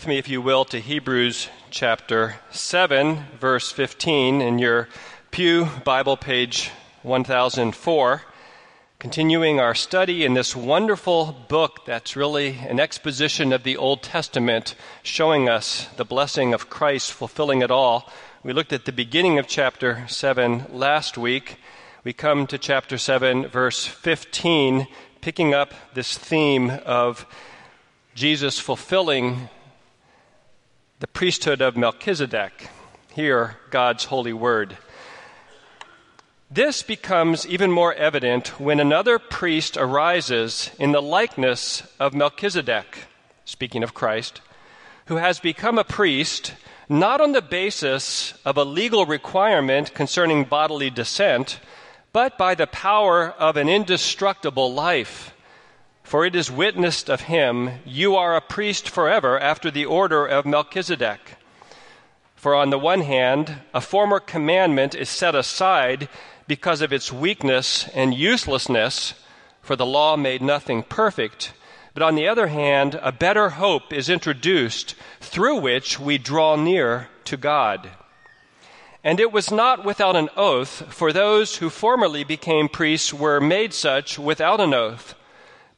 With me, if you will, to Hebrews chapter 7, verse 15 in your Pew Bible, page 1004. Continuing our study in this wonderful book that's really an exposition of the Old Testament, showing us the blessing of Christ fulfilling it all. We looked at the beginning of chapter 7 last week. We come to chapter 7, verse 15, picking up this theme of Jesus fulfilling the priesthood of Melchizedek. Hear God's holy word. This becomes even more evident when another priest arises in the likeness of Melchizedek, speaking of Christ, who has become a priest not on the basis of a legal requirement concerning bodily descent, but by the power of an indestructible life for it is witnessed of him, You are a priest forever after the order of Melchizedek. For on the one hand, a former commandment is set aside because of its weakness and uselessness, for the law made nothing perfect. But on the other hand, a better hope is introduced through which we draw near to God. And it was not without an oath, for those who formerly became priests were made such without an oath.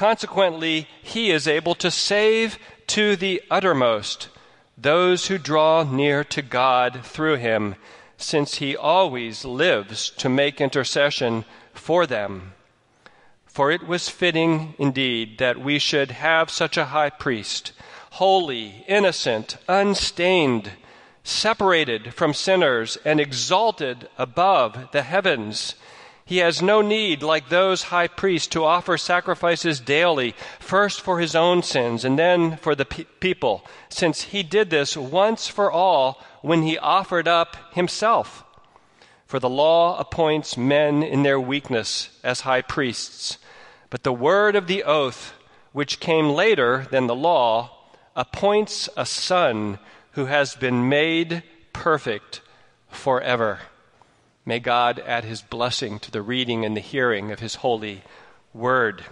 Consequently, he is able to save to the uttermost those who draw near to God through him, since he always lives to make intercession for them. For it was fitting indeed that we should have such a high priest, holy, innocent, unstained, separated from sinners, and exalted above the heavens he has no need, like those high priests, to offer sacrifices daily, first for his own sins and then for the pe- people, since he did this once for all when he offered up himself. For the law appoints men in their weakness as high priests, but the word of the oath, which came later than the law, appoints a son who has been made perfect forever. May God add his blessing to the reading and the hearing of his holy word.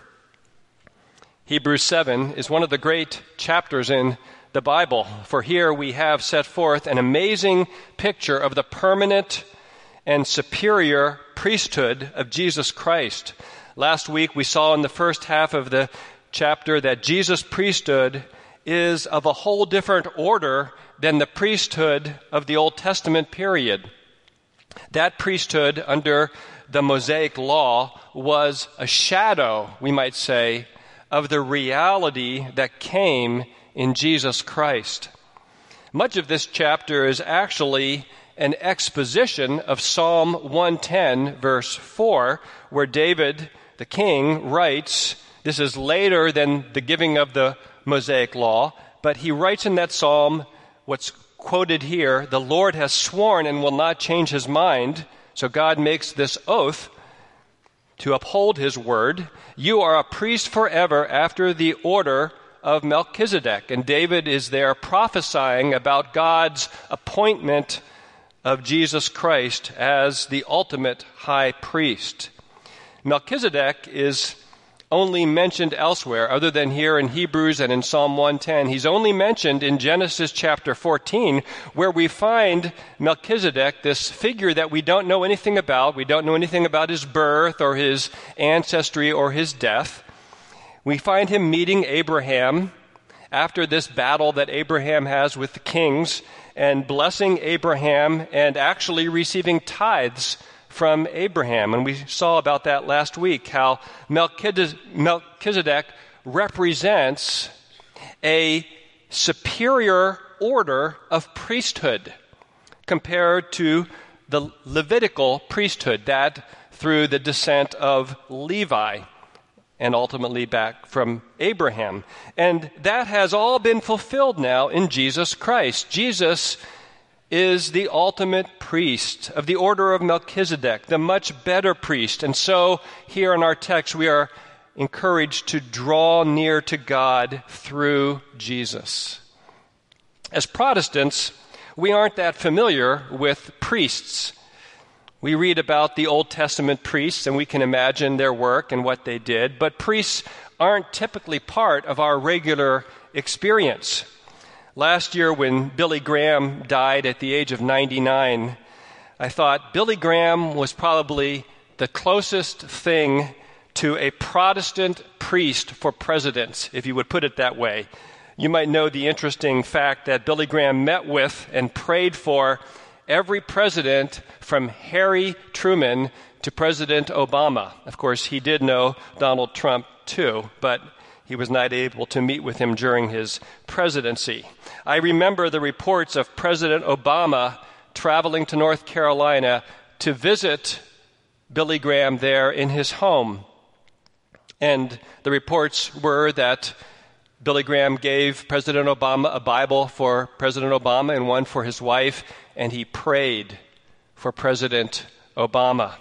Hebrews 7 is one of the great chapters in the Bible, for here we have set forth an amazing picture of the permanent and superior priesthood of Jesus Christ. Last week we saw in the first half of the chapter that Jesus' priesthood is of a whole different order than the priesthood of the Old Testament period. That priesthood under the Mosaic law was a shadow, we might say, of the reality that came in Jesus Christ. Much of this chapter is actually an exposition of Psalm 110, verse 4, where David, the king, writes, this is later than the giving of the Mosaic law, but he writes in that psalm what's quoted here, the Lord has sworn and will not change his mind. So God makes this oath to uphold his word. You are a priest forever after the order of Melchizedek. And David is there prophesying about God's appointment of Jesus Christ as the ultimate high priest. Melchizedek is only mentioned elsewhere other than here in Hebrews and in Psalm 110. He's only mentioned in Genesis chapter 14 where we find Melchizedek, this figure that we don't know anything about. We don't know anything about his birth or his ancestry or his death. We find him meeting Abraham after this battle that Abraham has with the kings and blessing Abraham and actually receiving tithes from Abraham. And we saw about that last week how Melchizedek represents a superior order of priesthood compared to the Levitical priesthood, that through the descent of Levi and ultimately back from Abraham. And that has all been fulfilled now in Jesus Christ. Jesus is the ultimate priest of the order of Melchizedek, the much better priest. And so, here in our text, we are encouraged to draw near to God through Jesus. As Protestants, we aren't that familiar with priests. We read about the Old Testament priests and we can imagine their work and what they did, but priests aren't typically part of our regular experience. Last year, when Billy Graham died at the age of 99, I thought Billy Graham was probably the closest thing to a Protestant priest for presidents, if you would put it that way. You might know the interesting fact that Billy Graham met with and prayed for every president from Harry Truman to President Obama. Of course, he did know Donald Trump too, but he was not able to meet with him during his presidency. I remember the reports of President Obama traveling to North Carolina to visit Billy Graham there in his home. And the reports were that Billy Graham gave President Obama a Bible for President Obama and one for his wife, and he prayed for President Obama.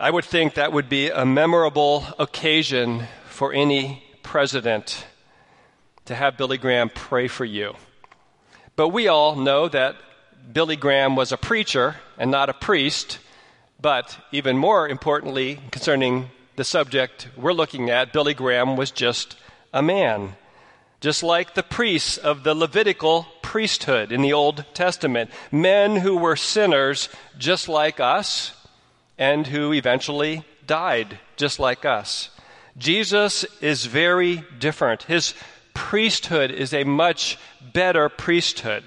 I would think that would be a memorable occasion for any president to have Billy Graham pray for you. But we all know that Billy Graham was a preacher and not a priest. But even more importantly, concerning the subject we're looking at, Billy Graham was just a man. Just like the priests of the Levitical priesthood in the Old Testament, men who were sinners just like us and who eventually died just like us. Jesus is very different. His priesthood is a much better priesthood.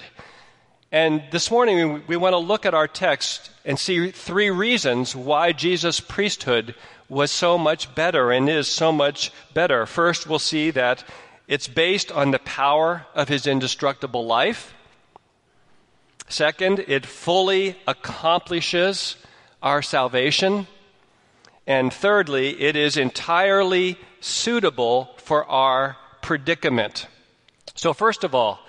And this morning, we want to look at our text and see three reasons why Jesus' priesthood was so much better and is so much better. First, we'll see that it's based on the power of his indestructible life. Second, it fully accomplishes our salvation. And thirdly, it is entirely suitable for our predicament. So, first of all,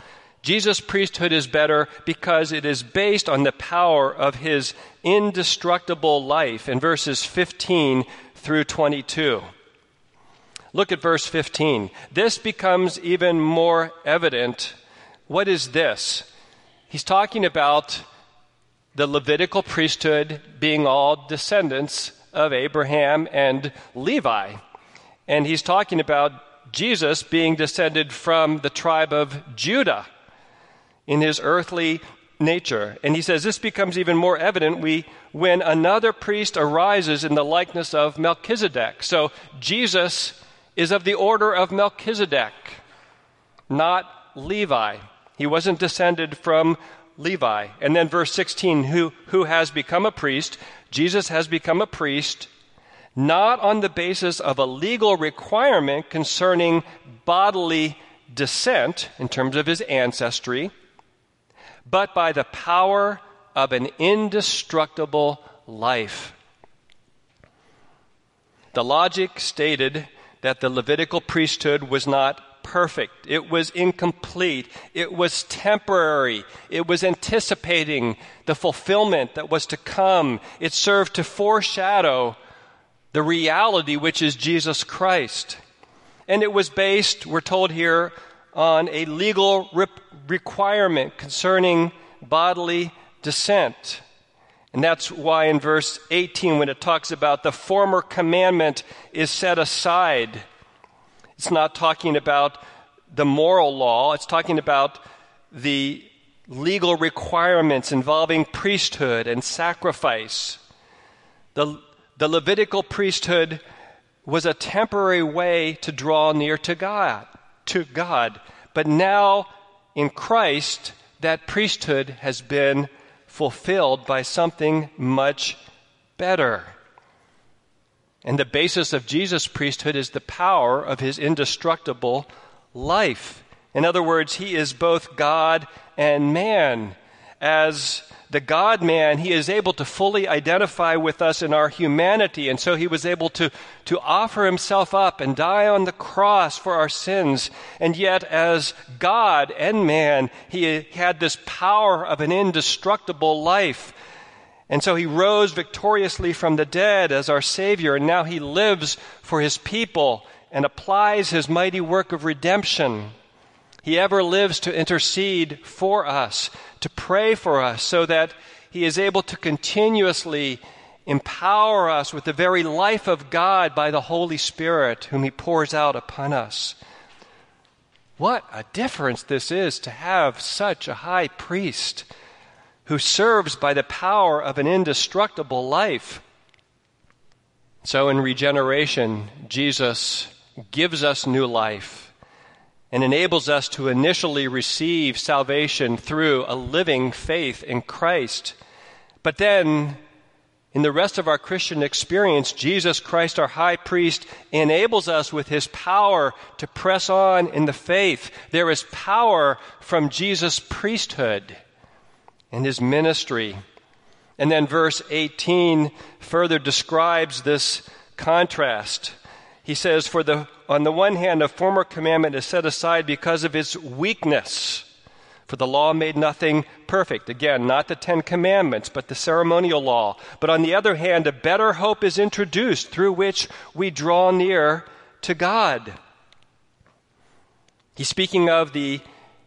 Jesus' priesthood is better because it is based on the power of his indestructible life in verses 15 through 22. Look at verse 15. This becomes even more evident. What is this? He's talking about the Levitical priesthood being all descendants of Abraham and Levi. And he's talking about Jesus being descended from the tribe of Judah in his earthly nature. And he says this becomes even more evident we, when another priest arises in the likeness of Melchizedek. So Jesus is of the order of Melchizedek, not Levi. He wasn't descended from Levi. And then verse 16, who, who has become a priest Jesus has become a priest not on the basis of a legal requirement concerning bodily descent in terms of his ancestry, but by the power of an indestructible life. The logic stated that the Levitical priesthood was not perfect. It was incomplete. It was temporary. It was anticipating the fulfillment that was to come. It served to foreshadow the reality which is Jesus Christ. And it was based, we're told here, on a legal re- requirement concerning bodily descent. And that's why in verse 18, when it talks about the former commandment is set aside, it's not talking about the moral law, it's talking about the legal requirements involving priesthood and sacrifice. The, the Levitical priesthood was a temporary way to draw near to God, to God. But now in Christ, that priesthood has been fulfilled by something much better. And the basis of Jesus' priesthood is the power of his indestructible life. In other words, he is both God and man. As the God man, he is able to fully identify with us in our humanity. And so he was able to, to offer himself up and die on the cross for our sins. And yet, as God and man, he had this power of an indestructible life. And so he rose victoriously from the dead as our Savior. And now he lives for his people and applies his mighty work of redemption. He ever lives to intercede for us, to pray for us, so that He is able to continuously empower us with the very life of God by the Holy Spirit, whom He pours out upon us. What a difference this is to have such a high priest who serves by the power of an indestructible life. So, in regeneration, Jesus gives us new life and enables us to initially receive salvation through a living faith in Christ. But then, in the rest of our Christian experience, Jesus Christ, our high priest, enables us with his power to press on in the faith. There is power from Jesus' priesthood and his ministry. And then verse 18 further describes this contrast. He says, For the on the one hand, a former commandment is set aside because of its weakness. For the law made nothing perfect. Again, not the Ten Commandments, but the ceremonial law. But on the other hand, a better hope is introduced through which we draw near to God. He's speaking of the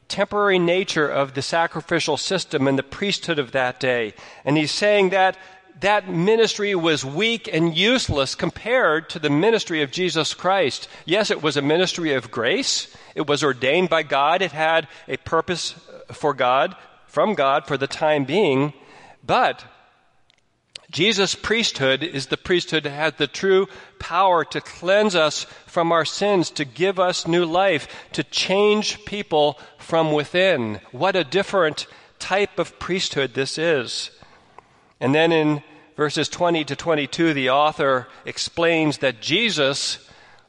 temporary nature of the sacrificial system and the priesthood of that day. And he's saying that that ministry was weak and useless compared to the ministry of Jesus Christ. Yes, it was a ministry of grace. It was ordained by God. It had a purpose for God, from God for the time being. But Jesus' priesthood is the priesthood that has the true power to cleanse us from our sins, to give us new life, to change people from within. What a different type of priesthood this is. And then in verses 20 to 22, the author explains that Jesus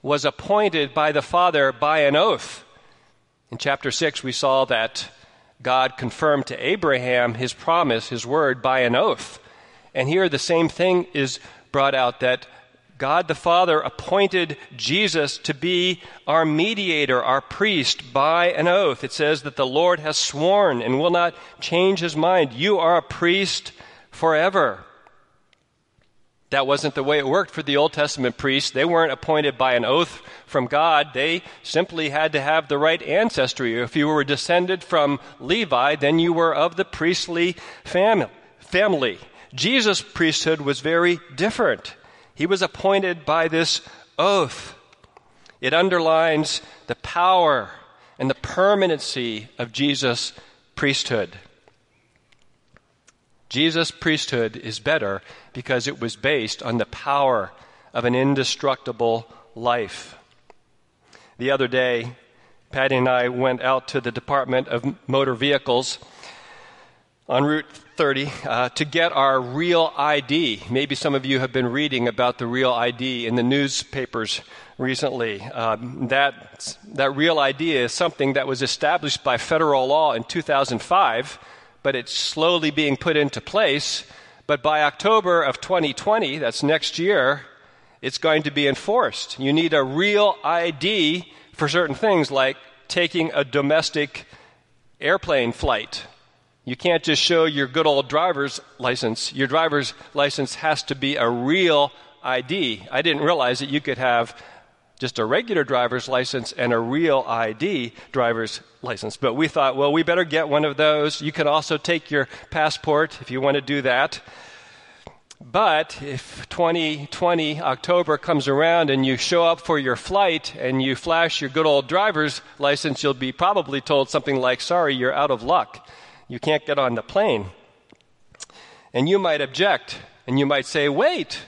was appointed by the Father by an oath. In chapter 6, we saw that God confirmed to Abraham his promise, his word, by an oath. And here the same thing is brought out that God the Father appointed Jesus to be our mediator, our priest, by an oath. It says that the Lord has sworn and will not change his mind. You are a priest forever. That wasn't the way it worked for the Old Testament priests. They weren't appointed by an oath from God. They simply had to have the right ancestry. If you were descended from Levi, then you were of the priestly family. Jesus' priesthood was very different. He was appointed by this oath. It underlines the power and the permanency of Jesus' priesthood. Jesus' priesthood is better because it was based on the power of an indestructible life. The other day, Patty and I went out to the Department of Motor Vehicles on Route 30 uh, to get our real ID. Maybe some of you have been reading about the real ID in the newspapers recently. Um, that, that real ID is something that was established by federal law in 2005 but it's slowly being put into place. But by October of 2020, that's next year, it's going to be enforced. You need a real ID for certain things like taking a domestic airplane flight. You can't just show your good old driver's license. Your driver's license has to be a real ID. I didn't realize that you could have just a regular driver's license and a real ID driver's license. But we thought, well, we better get one of those. You can also take your passport if you want to do that. But if 2020 October comes around and you show up for your flight and you flash your good old driver's license, you'll be probably told something like, Sorry, you're out of luck. You can't get on the plane. And you might object and you might say, Wait,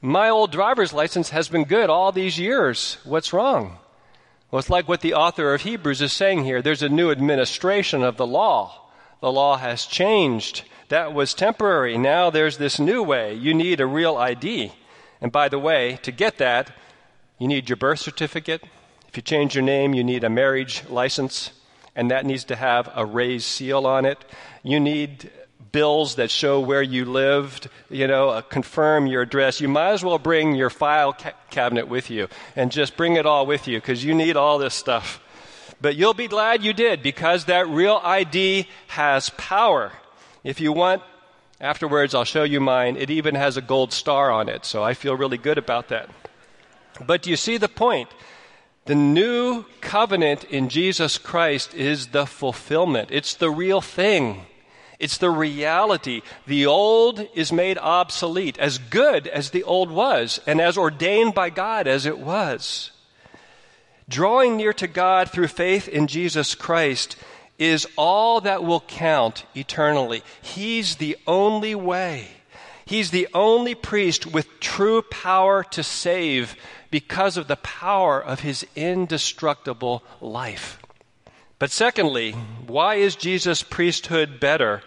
my old driver's license has been good all these years. What's wrong? Well, it's like what the author of Hebrews is saying here. There's a new administration of the law. The law has changed. That was temporary. Now there's this new way. You need a real ID. And by the way, to get that, you need your birth certificate. If you change your name, you need a marriage license, and that needs to have a raised seal on it. You need bills that show where you lived, you know, uh, confirm your address. You might as well bring your file ca- cabinet with you and just bring it all with you because you need all this stuff. But you'll be glad you did because that real ID has power. If you want, afterwards I'll show you mine. It even has a gold star on it, so I feel really good about that. But do you see the point? The new covenant in Jesus Christ is the fulfillment. It's the real thing. It's the reality. The old is made obsolete, as good as the old was, and as ordained by God as it was. Drawing near to God through faith in Jesus Christ is all that will count eternally. He's the only way. He's the only priest with true power to save because of the power of his indestructible life. But secondly, why is Jesus' priesthood better?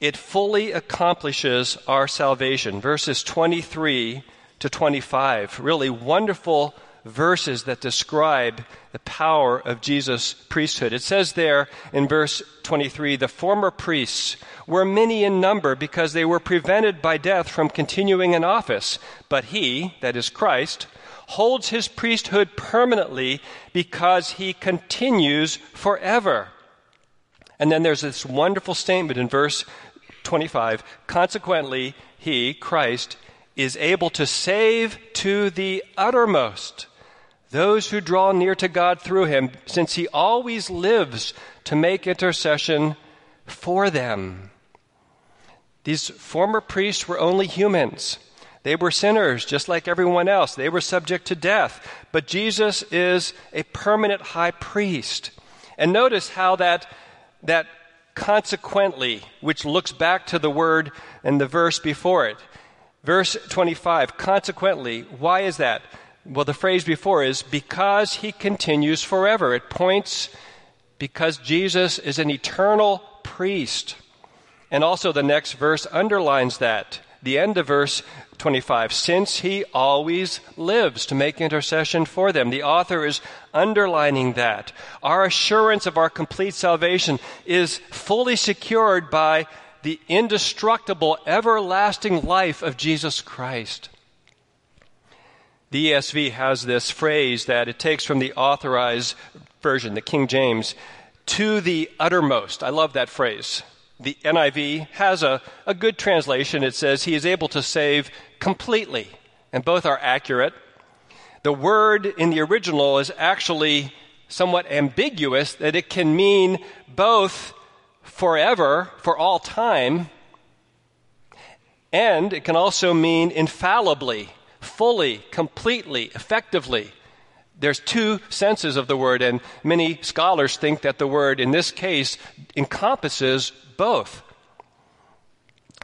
It fully accomplishes our salvation. Verses 23 to 25. Really wonderful verses that describe the power of Jesus' priesthood. It says there in verse 23 the former priests were many in number because they were prevented by death from continuing in office. But he, that is Christ, holds his priesthood permanently because he continues forever. And then there's this wonderful statement in verse 25 Consequently, he, Christ, is able to save to the uttermost those who draw near to God through him, since he always lives to make intercession for them. These former priests were only humans. They were sinners, just like everyone else. They were subject to death. But Jesus is a permanent high priest. And notice how that, that consequently, which looks back to the word and the verse before it. Verse 25, consequently, why is that? Well, the phrase before is because he continues forever. It points because Jesus is an eternal priest. And also the next verse underlines that. The end of verse 25, since he always lives to make intercession for them. The author is underlining that. Our assurance of our complete salvation is fully secured by the indestructible, everlasting life of Jesus Christ. The ESV has this phrase that it takes from the authorized version, the King James, to the uttermost. I love that phrase. The NIV has a, a good translation. It says, He is able to save completely. And both are accurate. The word in the original is actually somewhat ambiguous, that it can mean both forever, for all time, and it can also mean infallibly fully, completely, effectively. There's two senses of the word, and many scholars think that the word in this case encompasses both.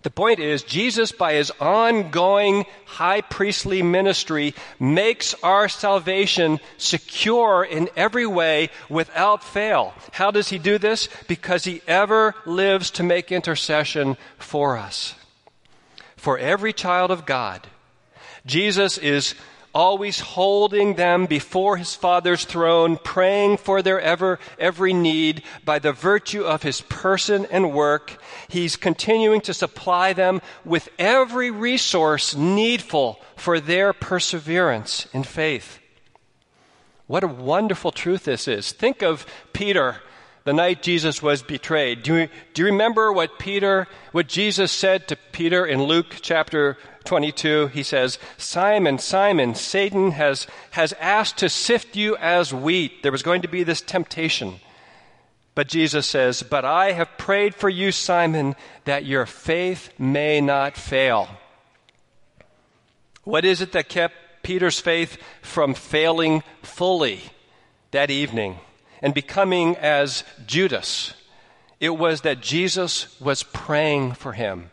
The point is, Jesus, by his ongoing high priestly ministry, makes our salvation secure in every way without fail. How does he do this? Because he ever lives to make intercession for us. For every child of God, Jesus is always holding them before his Father's throne, praying for their ever, every need by the virtue of his person and work. He's continuing to supply them with every resource needful for their perseverance in faith. What a wonderful truth this is. Think of Peter the night Jesus was betrayed. Do you, do you remember what Peter, what Jesus said to Peter in Luke chapter 22? He says, Simon, Simon, Satan has, has asked to sift you as wheat. There was going to be this temptation. But Jesus says, But I have prayed for you, Simon, that your faith may not fail. What is it that kept Peter's faith from failing fully that evening and becoming as Judas? It was that Jesus was praying for him.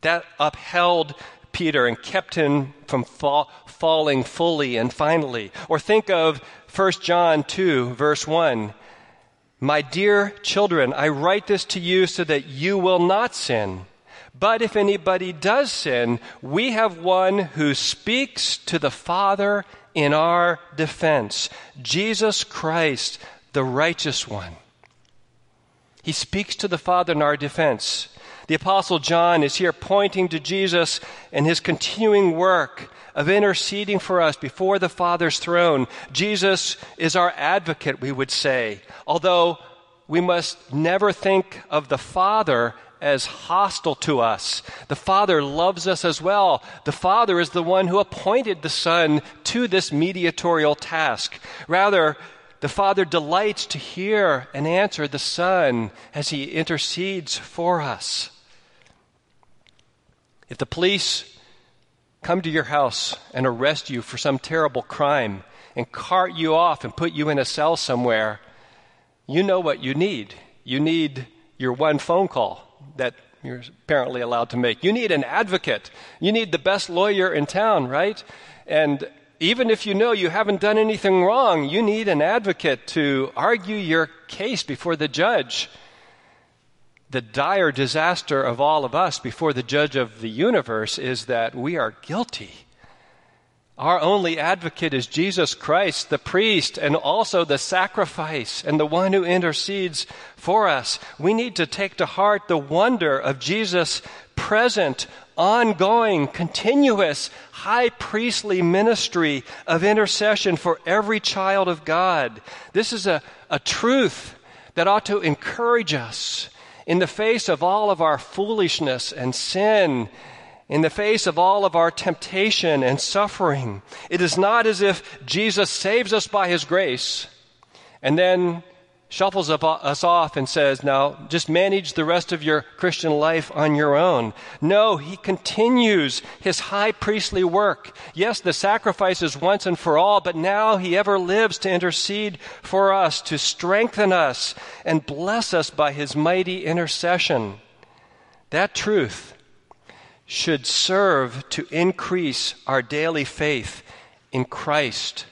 That upheld Peter and kept him from fall, falling fully and finally. Or think of 1 John 2, verse 1. My dear children, I write this to you so that you will not sin. But if anybody does sin, we have one who speaks to the Father in our defense Jesus Christ, the righteous one. He speaks to the Father in our defense. The Apostle John is here pointing to Jesus and his continuing work of interceding for us before the Father's throne. Jesus is our advocate, we would say, although we must never think of the Father as hostile to us. The Father loves us as well. The Father is the one who appointed the Son to this mediatorial task. Rather, the Father delights to hear and answer the Son as he intercedes for us. If the police come to your house and arrest you for some terrible crime and cart you off and put you in a cell somewhere, you know what you need. You need your one phone call that you're apparently allowed to make. You need an advocate. You need the best lawyer in town, right? And even if you know you haven't done anything wrong, you need an advocate to argue your case before the judge. The dire disaster of all of us before the judge of the universe is that we are guilty. Our only advocate is Jesus Christ, the priest, and also the sacrifice and the one who intercedes for us. We need to take to heart the wonder of Jesus' present, ongoing, continuous, high priestly ministry of intercession for every child of God. This is a, a truth that ought to encourage us in the face of all of our foolishness and sin in the face of all of our temptation and suffering. It is not as if Jesus saves us by his grace and then shuffles us off and says, Now just manage the rest of your Christian life on your own. No, he continues his high priestly work. Yes, the sacrifice is once and for all, but now he ever lives to intercede for us, to strengthen us, and bless us by his mighty intercession. That truth should serve to increase our daily faith in Christ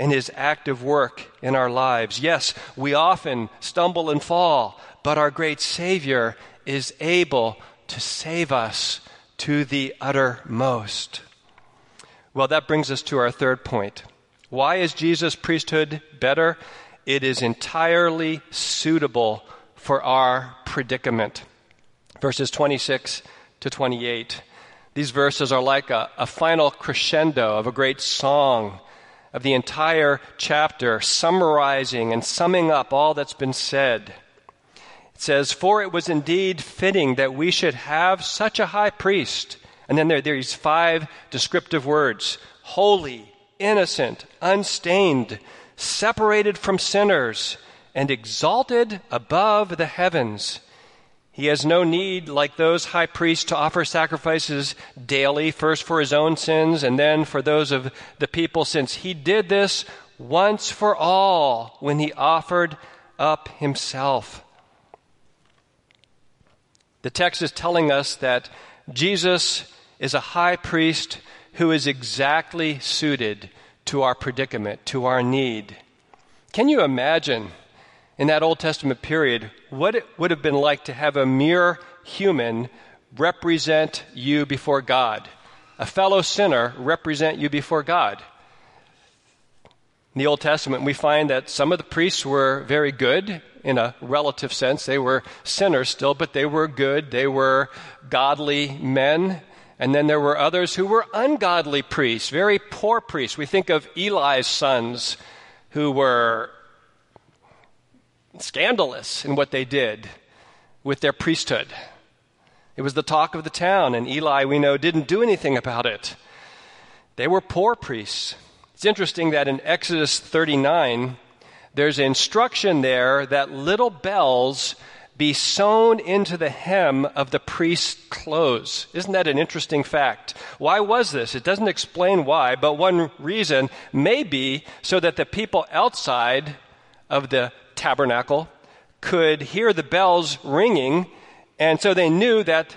and his active work in our lives. Yes, we often stumble and fall, but our great Savior is able to save us to the uttermost. Well, that brings us to our third point. Why is Jesus' priesthood better? It is entirely suitable for our predicament. Verses 26 to 28. These verses are like a, a final crescendo of a great song of the entire chapter, summarizing and summing up all that's been said. It says, For it was indeed fitting that we should have such a high priest. And then there, are these five descriptive words holy, innocent, unstained, separated from sinners, and exalted above the heavens he has no need, like those high priests, to offer sacrifices daily, first for his own sins and then for those of the people, since he did this once for all when he offered up himself. The text is telling us that Jesus is a high priest who is exactly suited to our predicament, to our need. Can you imagine in that Old Testament period what it would have been like to have a mere human represent you before God, a fellow sinner represent you before God. In the Old Testament, we find that some of the priests were very good in a relative sense. They were sinners still, but they were good. They were godly men. And then there were others who were ungodly priests, very poor priests. We think of Eli's sons who were scandalous in what they did with their priesthood. It was the talk of the town, and Eli, we know, didn't do anything about it. They were poor priests. It's interesting that in Exodus 39, there's instruction there that little bells be sewn into the hem of the priest's clothes. Isn't that an interesting fact? Why was this? It doesn't explain why, but one reason may be so that the people outside of the tabernacle could hear the bells ringing, and so they knew that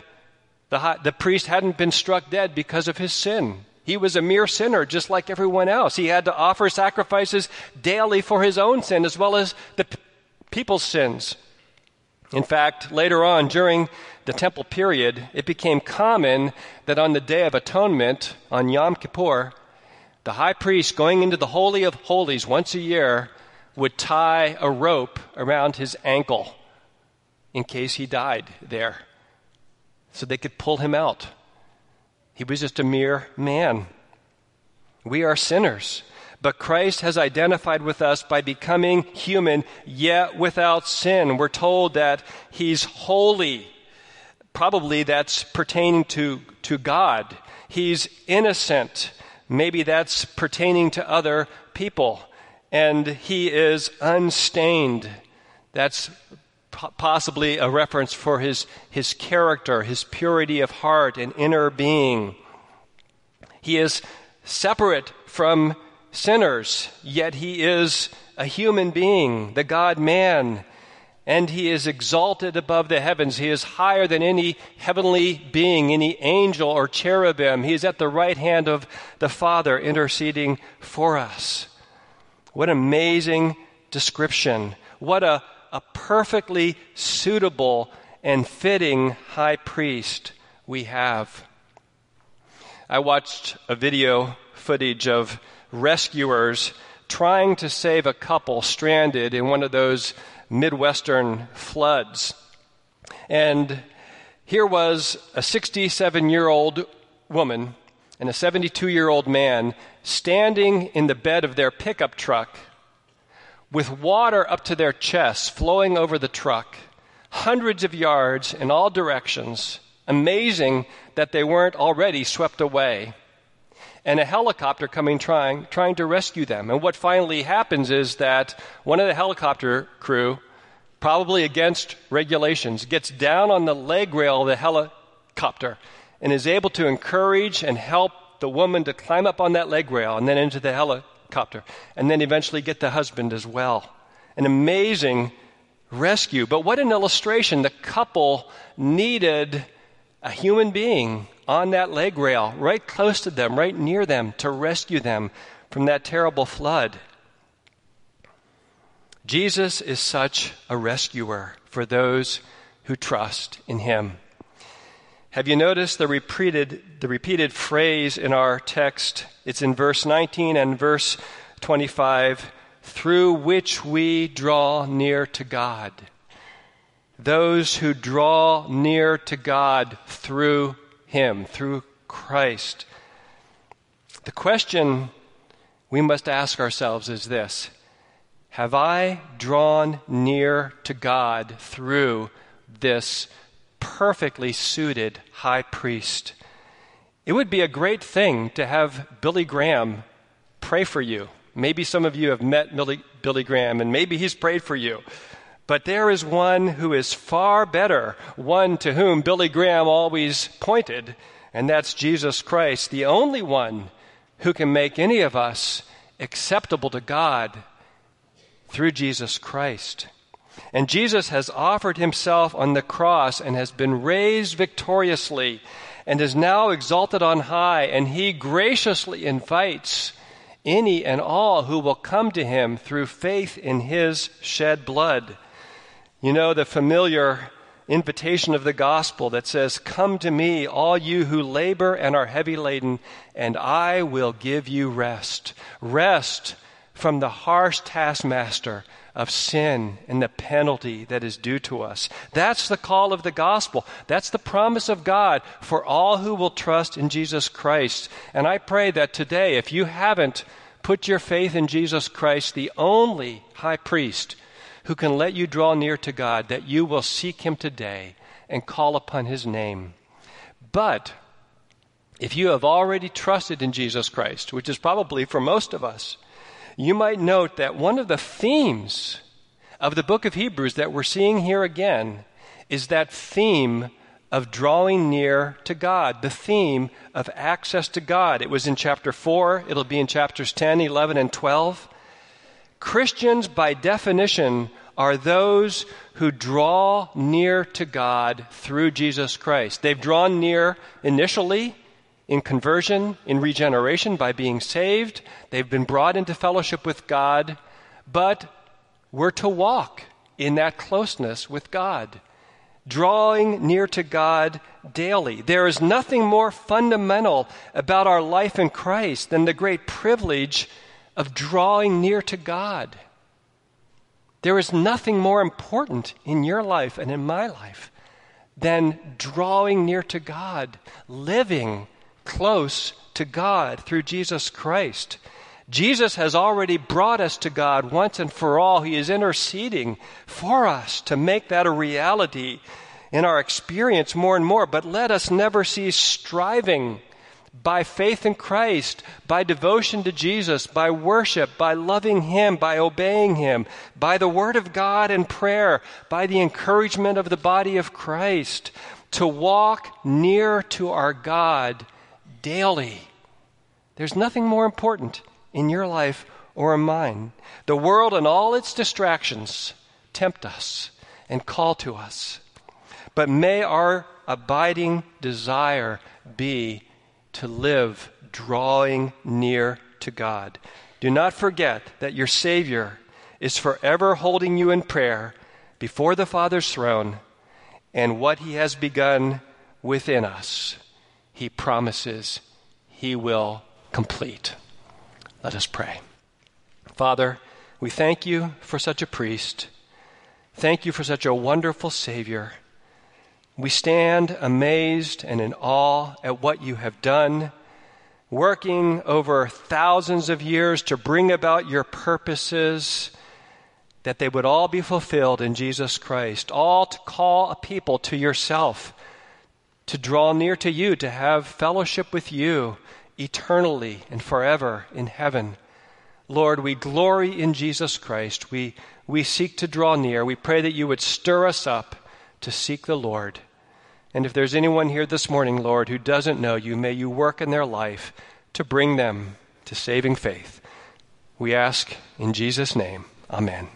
the, the priest hadn't been struck dead because of his sin. He was a mere sinner, just like everyone else. He had to offer sacrifices daily for his own sin as well as the p- people's sins. In fact, later on, during the temple period, it became common that on the Day of Atonement, on Yom Kippur, the high priest going into the Holy of Holies once a year would tie a rope around his ankle in case he died there so they could pull him out. He was just a mere man. We are sinners. But Christ has identified with us by becoming human, yet without sin. We're told that He's holy. Probably that's pertaining to, to God. He's innocent. Maybe that's pertaining to other people. And He is unstained. That's possibly a reference for his, his character, his purity of heart and inner being. He is separate from sinners, yet he is a human being, the God man, and he is exalted above the heavens. He is higher than any heavenly being, any angel or cherubim. He is at the right hand of the Father interceding for us. What amazing description. What a, a perfectly suitable and fitting high priest we have. I watched a video footage of rescuers trying to save a couple stranded in one of those Midwestern floods. And here was a 67 year old woman and a 72 year old man standing in the bed of their pickup truck with water up to their chests flowing over the truck, hundreds of yards in all directions. Amazing that they weren't already swept away and a helicopter coming trying, trying to rescue them. And what finally happens is that one of the helicopter crew, probably against regulations, gets down on the leg rail of the helicopter and is able to encourage and help the woman to climb up on that leg rail and then into the helicopter, and then eventually get the husband as well. An amazing rescue. But what an illustration. The couple needed a human being on that leg rail, right close to them, right near them, to rescue them from that terrible flood. Jesus is such a rescuer for those who trust in him. Have you noticed the repeated, the repeated phrase in our text? It's in verse 19 and verse 25 through which we draw near to God. Those who draw near to God through him, through Christ. The question we must ask ourselves is this Have I drawn near to God through this perfectly suited high priest? It would be a great thing to have Billy Graham pray for you. Maybe some of you have met Billy, Graham, and maybe he's prayed for you. But there is one who is far better, one to whom Billy Graham always pointed, and that's Jesus Christ, the only one who can make any of us acceptable to God through Jesus Christ. And Jesus has offered himself on the cross and has been raised victoriously and is now exalted on high, and he graciously invites any and all who will come to him through faith in his shed blood. You know, the familiar invitation of the gospel that says, Come to me, all you who labor and are heavy laden, and I will give you rest. Rest from the harsh taskmaster of sin and the penalty that is due to us. That's the call of the gospel. That's the promise of God for all who will trust in Jesus Christ. And I pray that today, if you haven't put your faith in Jesus Christ, the only high priest, who can let you draw near to God, that you will seek him today and call upon his name. But if you have already trusted in Jesus Christ, which is probably for most of us, you might note that one of the themes of the book of Hebrews that we're seeing here again is that theme of drawing near to God, the theme of access to God. It was in chapter 4, it'll be in chapters 10, 11, and 12. Christians, by definition, are those who draw near to God through Jesus Christ. They've drawn near initially in conversion, in regeneration, by being saved. They've been brought into fellowship with God, but we're to walk in that closeness with God, drawing near to God daily. There is nothing more fundamental about our life in Christ than the great privilege of drawing near to God. There is nothing more important in your life and in my life than drawing near to God, living close to God through Jesus Christ. Jesus has already brought us to God once and for all. He is interceding for us to make that a reality in our experience more and more. But let us never cease striving by faith in Christ, by devotion to Jesus, by worship, by loving Him, by obeying Him, by the Word of God and prayer, by the encouragement of the body of Christ, to walk near to our God daily. There's nothing more important in your life or in mine. The world and all its distractions tempt us and call to us. But may our abiding desire be to live drawing near to God. Do not forget that your Savior is forever holding you in prayer before the Father's throne, and what He has begun within us, He promises He will complete. Let us pray. Father, we thank you for such a priest. Thank you for such a wonderful Savior. We stand amazed and in awe at what you have done, working over thousands of years to bring about your purposes, that they would all be fulfilled in Jesus Christ, all to call a people to yourself, to draw near to you, to have fellowship with you eternally and forever in heaven. Lord, we glory in Jesus Christ. We, we seek to draw near. We pray that you would stir us up to seek the Lord. And if there's anyone here this morning, Lord, who doesn't know you, may you work in their life to bring them to saving faith. We ask in Jesus' name. Amen.